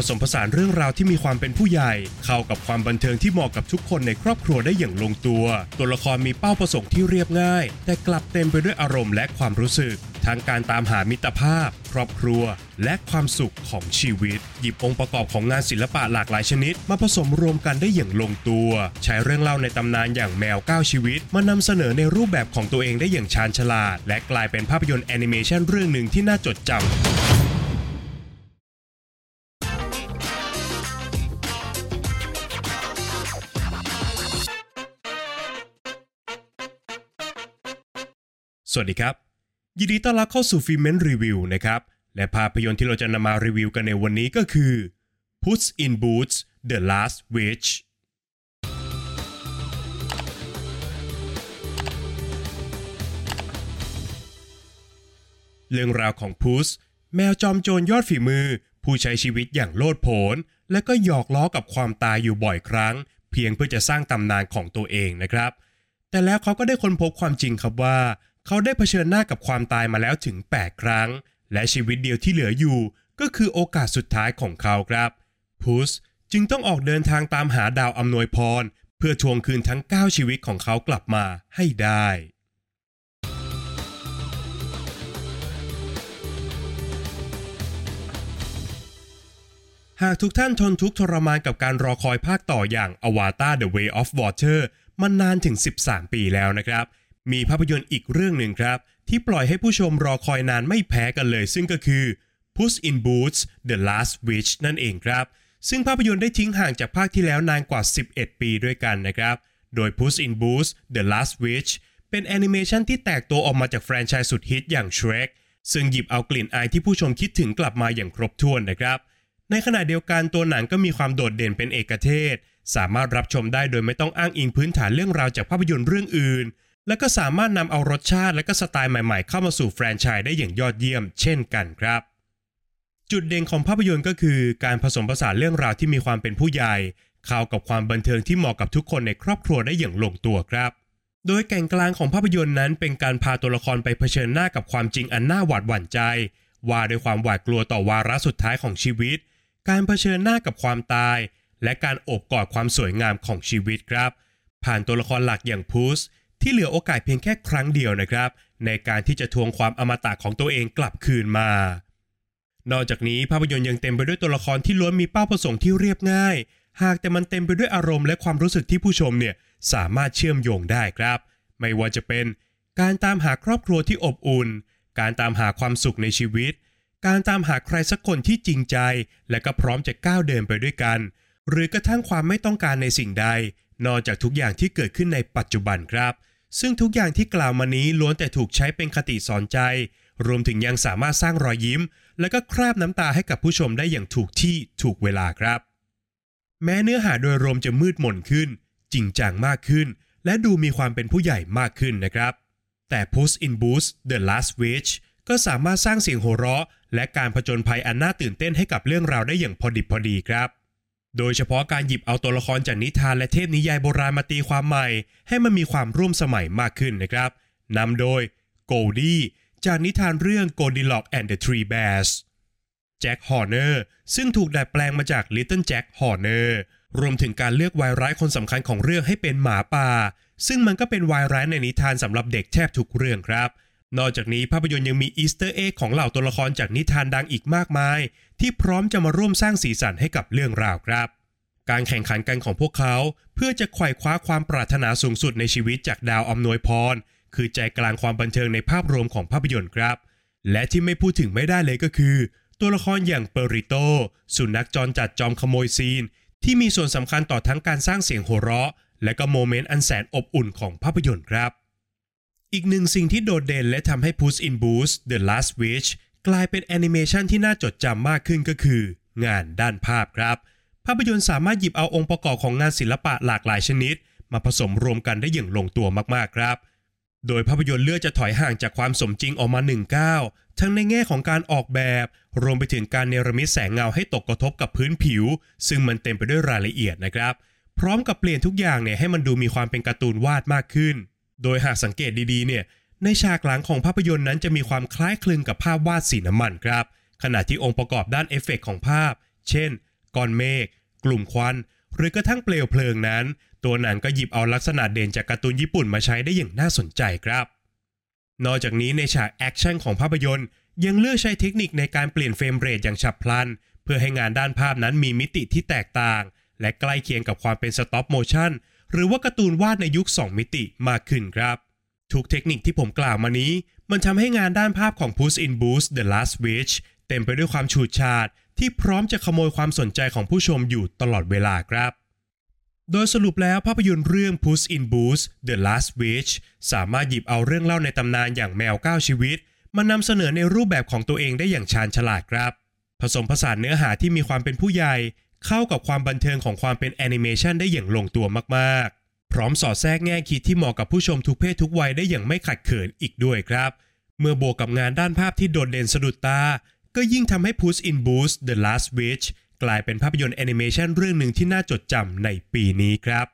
ผสมผสานเรื่องราวที่มีความเป็นผู้ใหญ่ เข้ากับความบันเทิงที่เหมาะกับทุกคนในครอบครัวได้อย่างลงตัว ตัวละครมีเป้าประสงค์ที่เรียบง่าย แต่กลับเต็มไปด้วยอารมณ์และความรู้สึก ทั้งการตามหามิตรภาพ ครอบครัว และความสุขของชีวิต หยิบองค์ประกอบของงานศิลปะหลากหลายชนิด มาผสมรวมกันได้อย่างลงตัว ใช้เรื่องเล่าในตำนานอย่างแมว9ชีวิต มานำเสนอในรูปแบบของตัวเองได้อย่างชาญฉลาด และกลายเป็นภาพยนตร์แอนิเมชันเรื่องหนึ่งที่น่าจดจำ สวัสดีครับ ยินดีต้อนรับเข้าสู่ฟิเมนรีวิวนะครับ และภาพยนตร์ที่เราจะนำมารีวิวกันในวันนี้ก็คือ Puss in Boots: The Last Witch เรื่องราวของพุสแมวจอมโจรยอดฝีมือ ผู้ใช้ชีวิตอย่างโลดโผน และก็หยอกล้อกับความตายอยู่บ่อยครั้ง เพียงเพื่อจะสร้างตำนานของตัวเองนะครับ แต่แล้วเขาก็ได้ค้นพบความจริงครับว่า เขาได้เผชิญหน้ากับความตายมาแล้วถึง 8 ครั้ง และชีวิตเดียวที่เหลืออยู่ ก็คือโอกาสสุดท้ายของเขาครับพุสจึงต้องออกเดินทางตามหาดาวอำนวยพร เพื่อทวงคืนทั้ง 9 ชีวิตของเขากลับมาให้ได้หากทุกท่านทนทุกทรมานกับการรอคอยภาคต่ออย่าง Avatar The Way of Water มานานถึง 13 ปีแล้วนะครับ มีภาพยนตร์อีกเรื่องหนึ่งครับ ที่ปล่อยให้ผู้ชมรอคอยนานไม่แพ้กันเลย ซึ่งก็คือ Puss in Boots: The Last Witch นั่นเองครับ ซึ่งภาพยนตร์ได้ทิ้งห่างจากภาคที่แล้วนานกว่า 11 ปีด้วยกันนะครับ โดย Puss in Boots: The Last Witch เป็นแอนิเมชันที่แตกตัวออกมาจากแฟรนไชส์สุดฮิตอย่าง Shrek ซึ่งหยิบเอากลิ่นอายที่ผู้ชมคิดถึงกลับมาอย่างครบถ้วนนะครับ ในขณะเดียวกันตัวหนังก็มีความโดดเด่นเป็นเอกเทศ สามารถรับชมได้โดยไม่ต้องอ้างอิงพื้นฐานเรื่องราวจากภาพยนตร์เรื่องอื่น และก็สามารถนำเอารสชาติและก็สไตล์ใหม่ๆ เข้ามาสู่แฟรนไชส์ได้อย่างยอดเยี่ยม เช่นกันครับ จุดเด่นของภาพยนตร์ก็คือ การผสมผสานเรื่องราวที่มีความเป็นผู้ใหญ่ข้ากับความบันเทิงที่เหมาะกับทุกคนในครอบครัวได้อย่างลงตัวครับ โดยแก่นกลางของภาพยนตร์นั้น เป็นการพาตัวละครไปเผชิญหน้ากับความจริงอันน่าหวาดหวั่นใจ ว่าด้วยความหวาดกลัวต่อวาระสุดท้ายของชีวิต การเผชิญหน้ากับความตาย และการโอบกอดความสวยงามของชีวิตครับ ผ่านตัวละครหลักอย่างพุส ที่เหลือโอกาสเพียงแค่ครั้งเดียวนะครับ ในการที่จะทวงความอมตะของตัวเองกลับคืนมา นอกจากนี้ภาพยนตร์ยังเต็มไปด้วยตัวละครที่ล้วนมีเป้าประสงค์ที่เรียบง่าย หากแต่มันเต็มไปด้วยอารมณ์และความรู้สึกที่ผู้ชมเนี่ยสามารถเชื่อมโยงได้ครับ ไม่ว่าจะเป็น การตามหาครอบครัวที่อบอุ่น การตามหาความสุขในชีวิต การตามหาใครสักคนที่จริงใจ และก็พร้อมจะก้าวเดินไปด้วยกัน หรือกระทั่งความไม่ต้องการในสิ่งใด นอกจากทุกอย่างที่เกิดขึ้นในปัจจุบันครับ ซึ่งทุกอย่างที่กล่าวมานี้ล้วนแต่ถูกใช้เป็นคติสอนใจ รวมถึงยังสามารถสร้างรอยยิ้ม และก็คราบน้ำตาให้กับผู้ชมได้อย่างถูกที่ถูกเวลาครับ แม้เนื้อหาโดยรวมจะมืดมนขึ้น จริงจังมากขึ้น และดูมีความเป็นผู้ใหญ่มากขึ้นนะครับ แต่ Puss in Boots: The Last Wish ก็สามารถสร้างเสียงหัวเราะและการผจญภัยอันน่าตื่นเต้นให้กับเรื่องราวได้อย่างพอดิบพอดีครับ โดยเฉพาะการหยิบเอาตัวละครจากนิทานและเทพนิยายโบราณมาตีความใหม่ ให้มันมีความร่วมสมัยมากขึ้นนะครับนำโดยโกลดี้จากนิทานเรื่อง Goldilocks and the Three Bears แจ็คฮอร์เนอร์ซึ่งถูกดัดแปลงมาจาก Little Jack Horner รวมถึงการเลือกวายร้ายคนสำคัญของเรื่องให้เป็นหมาป่า ซึ่งมันก็เป็นวายร้ายในนิทานสำหรับเด็กแทบทุกเรื่องครับ นอกจากนี้ภาพยนตร์ยังมี Easter egg ของเหล่าตัวละครจากนิทานดังอีกมากมาย ที่พร้อมจะมาร่วมสร้างสีสันให้กับเรื่องราวครับ การแข่งขันกันของพวกเขาเพื่อจะไขว่คว้าความปรารถนาสูงสุดในชีวิตจากดาวอำนวยพร คือใจกลางความบันเทิงในภาพรวมของภาพยนตร์ครับ และที่ไม่พูดถึงไม่ได้เลยก็คือ ตัวละครอย่างเปอริโตสุนัขจรจัดจอมขโมยซีน ที่มีส่วนสำคัญต่อทั้งการสร้างเสียงหัวเราะ และก็ moment อันแสนอบอุ่นของภาพยนตร์ครับ อีกหนึ่งสิ่งที่โดดเด่นและทำให้ Puss in Boots: The Last Wish กลายเป็นแอนิเมชันที่น่าจดจำมากขึ้นก็คือ งานด้านภาพครับ ภาพยนตร์สามารถหยิบเอาองค์ประกอบของงานศิลปะหลากหลายชนิด มาผสมรวมกันได้อย่างลงตัวมากๆครับ โดยภาพยนตร์เลือกจะถอยห่างจากความสมจริงออกมาหนึ่งก้าวทั้งในแง่ของการออกแบบ รวมไปถึงการเนรมิตแสงเงาให้ตกกระทบกับพื้นผิว ซึ่งมันเต็มไปด้วยรายละเอียดนะครับ พร้อมกับเปลี่ยนทุกอย่างเนี่ยให้มันดูมีความเป็นการ์ตูนวาดมากขึ้น โดยหากสังเกตดีๆเนี่ยในฉากหลังของภาพยนตร์นั้นจะมีความคล้ายคลึงกับภาพวาดสีน้ำมันครับ ขณะที่องค์ประกอบด้านเอฟเฟกต์ของภาพ เช่นก้อนเมฆกลุ่มควัน หรือกระทั่งเปลวเพลิงนั้น ตัวหนังก็หยิบเอาลักษณะเด่นจากการ์ตูนญี่ปุ่นมาใช้ได้อย่างน่าสนใจครับ นอกจากนี้ในฉากแอคชั่นของภาพยนตร์ ยังเลือกใช้เทคนิคในการเปลี่ยน frame rate อย่างฉับพลัน เพื่อให้งานด้านภาพนั้นมีมิติที่แตกต่าง และใกล้เคียงกับความเป็น stop motion หรือว่าการ์ตูนวาดในยุค 2 มิติมากขึ้นครับ ทุกเทคนิคที่ผมกล่าวมานี้ มันทำให้งานด้านภาพของ Puss in Boots The Last Wish เต็มไปด้วยความฉูดฉาดที่พร้อมจะขโมยความสนใจของผู้ชมอยู่ตลอดเวลาครับ โดยสรุปแล้วภาพยนตร์เรื่อง Puss in Boots The Last Wish สามารถหยิบเอาเรื่องเล่าในตำนานอย่างแมวก้าวชีวิต มานำเสนอในรูปแบบของตัวเองได้อย่างชาญฉลาดครับ ผสมผสานเนื้อหาที่มีความเป็นผู้ใหญ่ เข้ากับความบันเทิงของความเป็นแอนิเมชันได้อย่างลงตัวมากๆ พร้อมสอดแทรกแง่คิดที่เหมาะกับผู้ชมทุกเพศทุกวัยได้อย่างไม่ขัดเขินอีกด้วยครับ เมื่อบวกกับงานด้านภาพที่โดดเด่นสะดุดตา ก็ยิ่งทำให้ Puss in Boots The Last Wish กลายเป็นภาพยนตร์แอนิเมชันเรื่องหนึ่งที่น่าจดจำในปีนี้ครับ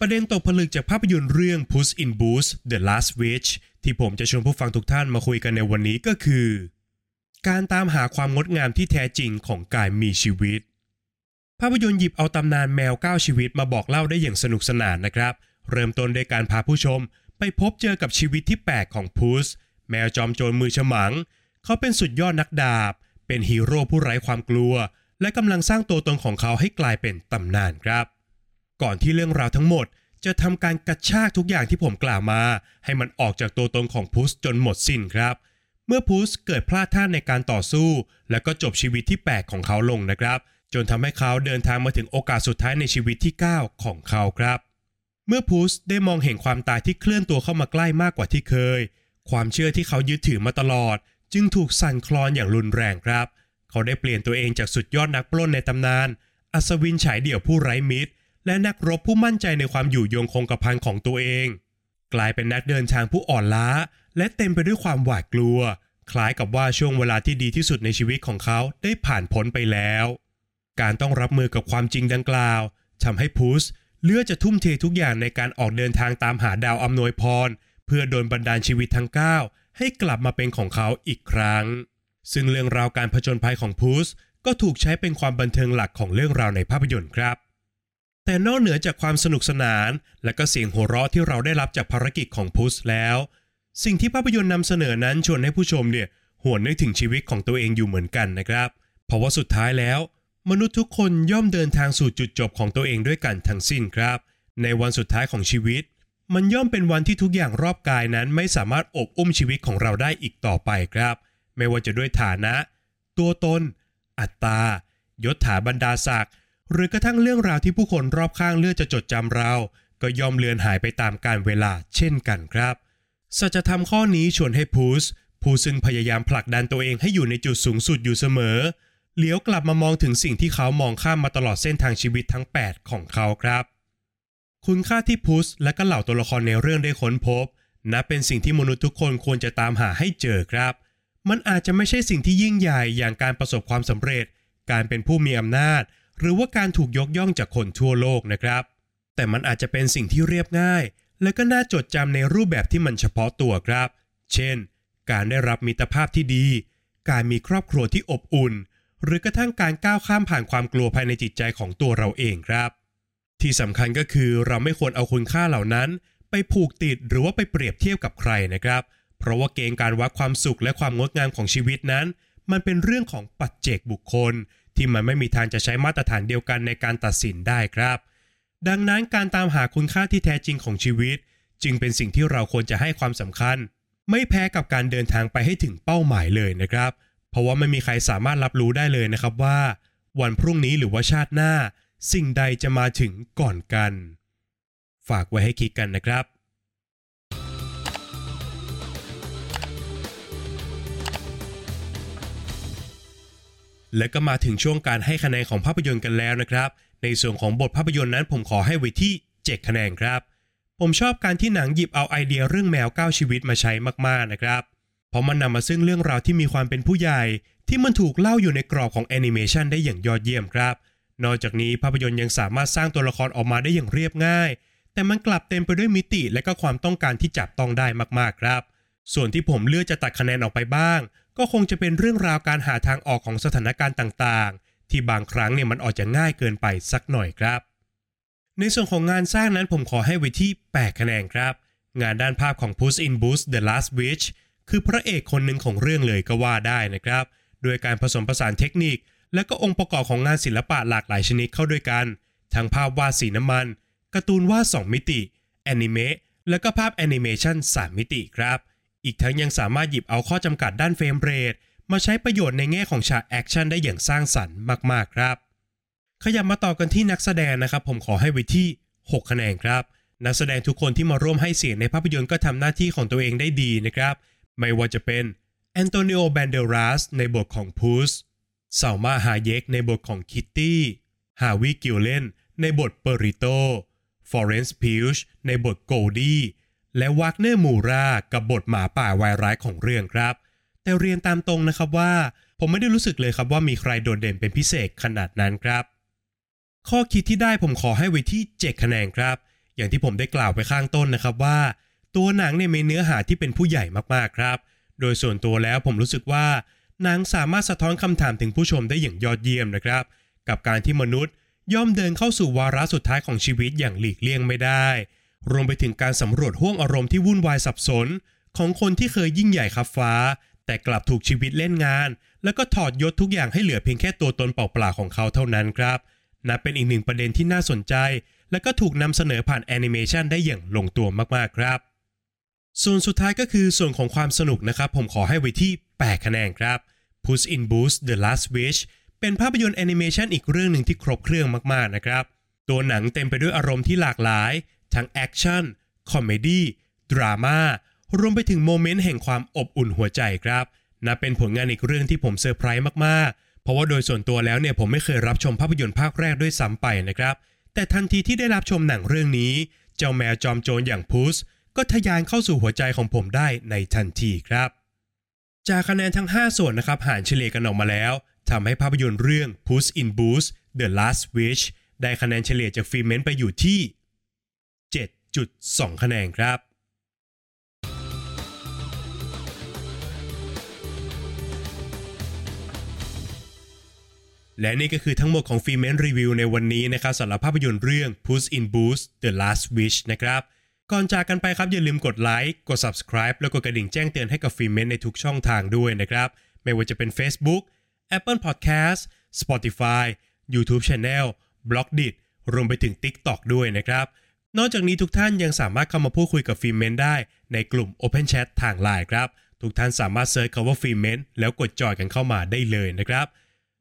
ประเด็นตกผลึกจากภาพยนตร์เรื่อง Puss in Boots The Last Wish ที่ผมจะชวนผู้ฟังทุกท่านมาคุยกันในวันนี้ก็คือ การตามหาความงดงามที่แท้จริงของการมีชีวิต ภาพยนตร์หยิบเอาตำนานแมวก้าชีวิตมาบอกเล่าได้อย่างสนุกสนานนะครับ เริ่มต้นด้วยการพาผู้ชม ไปพบเจอกับชีวิตที่แปลกของพุสแมวจอมโจรมือฉมัง เขาเป็นสุดยอดนักดาบ เป็นฮีโร่ผู้ไร้ความกลัว และกำลังสร้างตัวตนของเขาให้กลายเป็นตำนานครับ ก่อนที่เรื่องราวทั้งหมด จะทำการกระชากทุกอย่างที่ผมกล่าวมา ให้มันออกจากตัวตนของพุสจนหมดสิ้นครับ เมื่อพุสเกิดพลาดท่าในการต่อสู้ แล้วก็จบชีวิตที่แปลกของเขาลงนะครับ จนทำให้เขาเดินทางมาถึงโอกาสสุดท้ายในชีวิตที่ 9 ของเขาครับ เมื่อพุสได้มองเห็นความตายที่เคลื่อนตัวเข้ามาใกล้มากกว่าที่เคย ความเชื่อที่เขายึดถือมาตลอด จึงถูกสั่นคลอนอย่างรุนแรงครับ เขาได้เปลี่ยนตัวเองจากสุดยอดนักปล้นในตำนาน อัศวินฉายเดี่ยวผู้ไร้มิตร และนักรบผู้มั่นใจในความอยู่ยงคงกระพันของตัวเอง กลายเป็นนักเดินทางผู้อ่อนล้า และเต็มไปด้วยความหวาดกลัว คล้ายกับว่าช่วงเวลาที่ดีที่สุดในชีวิตของเขาได้ผ่านพ้นไปแล้ว การต้องรับมือกับความจริงดังกล่าวทำให้พุสเลือกจะทุ่มเททุกอย่างในการออกเดินทางตามหาดาวอำนวยพร เพื่อโดนบันดาลชีวิตทั้ง 9 ให้กลับมาเป็นของเขาอีกครั้ง ซึ่งเรื่องราวการผจญภัยของพุสก็ถูกใช้เป็นความบันเทิงหลักของเรื่องราวในภาพยนตร์ครับ แต่นอกเหนือจากความสนุกสนาน และก็เสียงหัวเราะที่เราได้รับจากภารกิจของพุสแล้ว สิ่งที่ภาพยนตร์นำเสนอนั้นชวนให้ผู้ชมเนี่ยหวนนึกถึงชีวิตของตัวเองอยู่เหมือนกันนะครับ เพราะว่าสุดท้ายแล้ว มนุษย์ทุกคนย่อมเดินทางสู่จุดจบของตัวเองด้วยกันทั้งสิ้นครับ ในวันสุดท้ายของชีวิต มันย่อมเป็นวันที่ทุกอย่างรอบกายนั้นไม่สามารถอบอุ้มชีวิตของเราได้อีกต่อไปครับ ไม่ว่าจะด้วยฐานะ ตัวตน อัตตายศถาบรรดาศักดิ์ หรือกระทั่งเรื่องราวที่ผู้คนรอบข้างเลือกจะจดจำเรา ก็ย่อมเลือนหายไปตามกาลเวลาเช่นกันครับ สัจธรรมข้อนี้ชวนให้พูสผู้ซึ่งพยายามผลักดันตัวเองให้อยู่ในจุดสูงสุดอยู่เสมอ เหลียวกลับมามองถึงสิ่งที่เขามองข้ามมาตลอดเส้นทางชีวิตทั้ง 8 ของเขาครับ คุณค่าที่พุสและก็เหล่าตัวละครในเรื่องได้ค้นพบนับเป็นสิ่งที่มนุษย์ทุกคนควรจะตามหาให้เจอครับ มันอาจจะไม่ใช่สิ่งที่ยิ่งใหญ่อย่างการประสบความสำเร็จ การเป็นผู้มีอำนาจ หรือว่าการถูกยกย่องจากคนทั่วโลกนะครับ แต่มันอาจจะเป็นสิ่งที่เรียบง่าย และก็น่าจดจำในรูปแบบที่มันเฉพาะตัวครับ เช่น การได้รับมิตรภาพที่ดี การมีครอบครัวที่อบอุ่น หรือกระทั่งการก้าวข้ามผ่านความกลัวภายในจิตใจของตัวเราเองครับ ที่สำคัญก็คือเราไม่ควรเอาคุณค่าเหล่านั้น ไปผูกติดหรือว่าไปเปรียบเทียบกับใครนะครับ เพราะว่าเกณฑ์การวัดความสุขและความงดงามของชีวิตนั้น มันเป็นเรื่องของปัจเจกบุคคล ที่มันไม่มีทางจะใช้มาตรฐานเดียวกันในการตัดสินได้ครับ ดังนั้นการตามหาคุณค่าที่แท้จริงของชีวิต จึงเป็นสิ่งที่เราควรจะให้ความสำคัญ ไม่แพ้กับการเดินทางไปให้ถึงเป้าหมายเลยนะครับ เพราะว่าไม่มีใครสามารถรับรู้ได้เลยนะครับว่า วันพรุ่งนี้หรือว่าชาติหน้า สิ่งใดจะมาถึงก่อนกัน ฝากไว้ให้คิดกันนะครับ และก็มาถึงช่วงการให้คะแนนของภาพยนตร์กันแล้วนะครับ ในส่วนของบทภาพยนตร์นั้นผมขอให้ไว้ที่ 7 คะแนนครับ ผมชอบการที่หนังหยิบเอาไอเดียเรื่องแมวก้าวชีวิตมาใช้มากๆนะครับ เพราะมันนำมาซึ่งเรื่องราวที่มีความเป็นผู้ใหญ่ ที่มันถูกเล่าอยู่ในกรอบของแอนิเมชันได้อย่างยอดเยี่ยมครับ นอกจากนี้ภาพยนตร์ยังสามารถสร้างตัวละครออกมาได้อย่างเรียบง่าย แต่มันกลับเต็มไปด้วยมิติและก็ความต้องการที่จับต้องได้มากๆครับ ส่วนที่ผมเลือกจะตัดคะแนนออกไปบ้าง ก็คงจะเป็นเรื่องราวการหาทางออกของสถานการณ์ต่างๆ ที่บางครั้งเนี่ยมันออกจะง่ายเกินไปสักหน่อยครับ ในส่วนของงานสร้างนั้นผมขอให้ไว้ที่ 8 คะแนนครับ งานด้านภาพของ Puss in Boots The Last Wish คือพระเอกคนหนึ่งของเรื่องเลยก็ว่าได้นะครับด้วยการผสมผสานเทคนิค และก็องค์ประกอบของงานศิลปะหลากหลายชนิดเข้าด้วยกัน ทั้งภาพวาดสีน้ำมันการ์ตูนวาด2มิติแอนิเมะและก็ภาพแอนิเมชัน3มิติครับ อีกทั้งยังสามารถหยิบเอาข้อจำกัดด้าน frame rate มาใช้ประโยชน์ในแง่ของฉากแอคชั่นได้อย่างสร้างสรรค์มากๆครับ ขยับมาต่อกันที่นักแสดงนะครับ ผมขอให้ไว้ที่ 6 คะแนนครับ นักแสดงทุกคนที่มาร่วมให้เสียงในภาพยนตร์ก็ทำหน้าที่ของตัวเองได้ดีนะครับ ไม่ว่าจะเป็นแอนโตนิโอแบนเดรัสในบทของพูสซัลมาฮาเยกในบทของคิตตี้ฮาวิกิลเลนในบทเปอริโตฟอเรนซ์พิวช์ในบทโกลดี้ และวักเนอร์มูรากับบทหมาป่าวายร้ายของเรื่องครับ แต่เรียนตามตรงนะครับว่า ผมไม่ได้รู้สึกเลยครับว่ามีใครโดดเด่นเป็นพิเศษขนาดนั้นครับ ข้อคิดที่ได้ผมขอให้ไว้ที่ 7 คะแนนครับ อย่างที่ผมได้กล่าวไปข้างต้นนะครับว่า ตัวหนังเนี่ยมีเนื้อหาที่เป็นผู้ใหญ่มากๆครับ โดยส่วนตัวแล้วผมรู้สึกว่าหนังสามารถสะท้อนคำถามถึงผู้ชมได้อย่างยอดเยี่ยมนะครับ กับการที่มนุษย์ย่อมเดินเข้าสู่วาระสุดท้ายของชีวิตอย่างหลีกเลี่ยงไม่ได้ รวมไปถึงการสำรวจห้วงอารมณ์ที่วุ่นวายสับสน ของคนที่เคยยิ่งใหญ่ขับฟ้า แต่กลับถูกชีวิตเล่นงาน แล้วก็ถอดยศทุกอย่างให้เหลือเพียงแค่ตัวตนเปล่าๆของเขาเท่านั้นครับนับเป็นอีกหนึ่งประเด็นที่น่าสนใจ และก็ถูกนำเสนอผ่านแอนิเมชันได้อย่างลงตัวมากๆครับ ส่วนสุดท้ายก็คือส่วนของความสนุกนะครับ ผมขอให้ไว้ที่ 8 คะแนนครับ Puss in Boots The Last Wish เป็นภาพยนตร์แอนิเมชันอีกเรื่องหนึ่งที่ครบเครื่องมากๆนะครับ ตัวหนังเต็มไปด้วยอารมณ์ที่หลากหลาย ทั้งแอคชั่น comedy ดราม่ารวมไปถึง moment แห่งความอบอุ่นหัวใจครับนับเป็นผลงานอีกเรื่องที่ผมเซอร์ไพรส์มากๆ เพราะว่าโดยส่วนตัวแล้วเนี่ยผมไม่เคยรับชมภาพยนตร์ภาคแรกด้วยซ้ำไปนะครับ แต่ทันทีที่ได้รับชมหนังเรื่องนี้ เจ้าแมวจอมโจรอย่างพุสก็ทะยานเข้าสู่หัวใจของผมได้ในทันทีครับ จากคะแนนทั้ง 5 ส่วนนะครับหารเฉลี่ยกันออกมาแล้วทำให้ภาพยนตร์เรื่อง Puss in Boots The Last Wish ได้คะแนนเฉลี่ยจากฟิล์มเมนต์ไปอยู่ที่ 7.2คะแนนครับและนี่ก็คือทั้งหมดของฟิล์มเมนรีวิวในวันนี้นะครับสำหรับภาพยนตร์เรื่อง Puss in Boots The Last Wish นะครับ ก่อนจากกันไปครับอย่าลืมกดไลค์กด subscribe แล้วกดกระดิ่งแจ้งเตือนให้กับฟิล์มเมนในทุกช่องทางด้วยนะครับ ไม่ว่าจะเป็น Facebook Apple Podcast Spotify YouTube Channel b l o g d i t รวมไปถึง TikTok ด้วยนะครับ นอกจากนี้ทุกท่านยังสามารถเข้ามาพูดคุยกับฟิล์มเมนได้ในกลุ่ม Open Chat ทางไลน์ครับ ทุกท่านสามารถ search คำว่าฟิล์มเมนแล้วกดจอยกันเข้ามาได้เลยนะครับ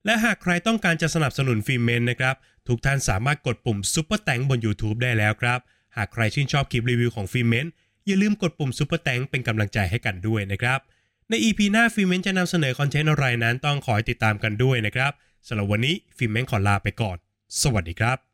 และหากใครต้องการจะสนับสนุนฟิล์มเมนนะครับ ทุกท่านสามารถกดปุ่ม Super Thanks บน YouTube ได้แล้วครับ หากใครชื่นชอบคลิปรีวิวของฟิล์มเมนอย่าลืมกดปุ่ม Super Thanks เป็นกำลังใจให้กันด้วยนะครับ ใน EP หน้าฟิล์มเมนจะนำเสนอคอนเทนต์อะไรนั้นต้องขอให้ติดตามกันด้วยนะครับสำหรับวันนี้ฟิล์มเมนขอลาไปก่อน สวัสดีครับ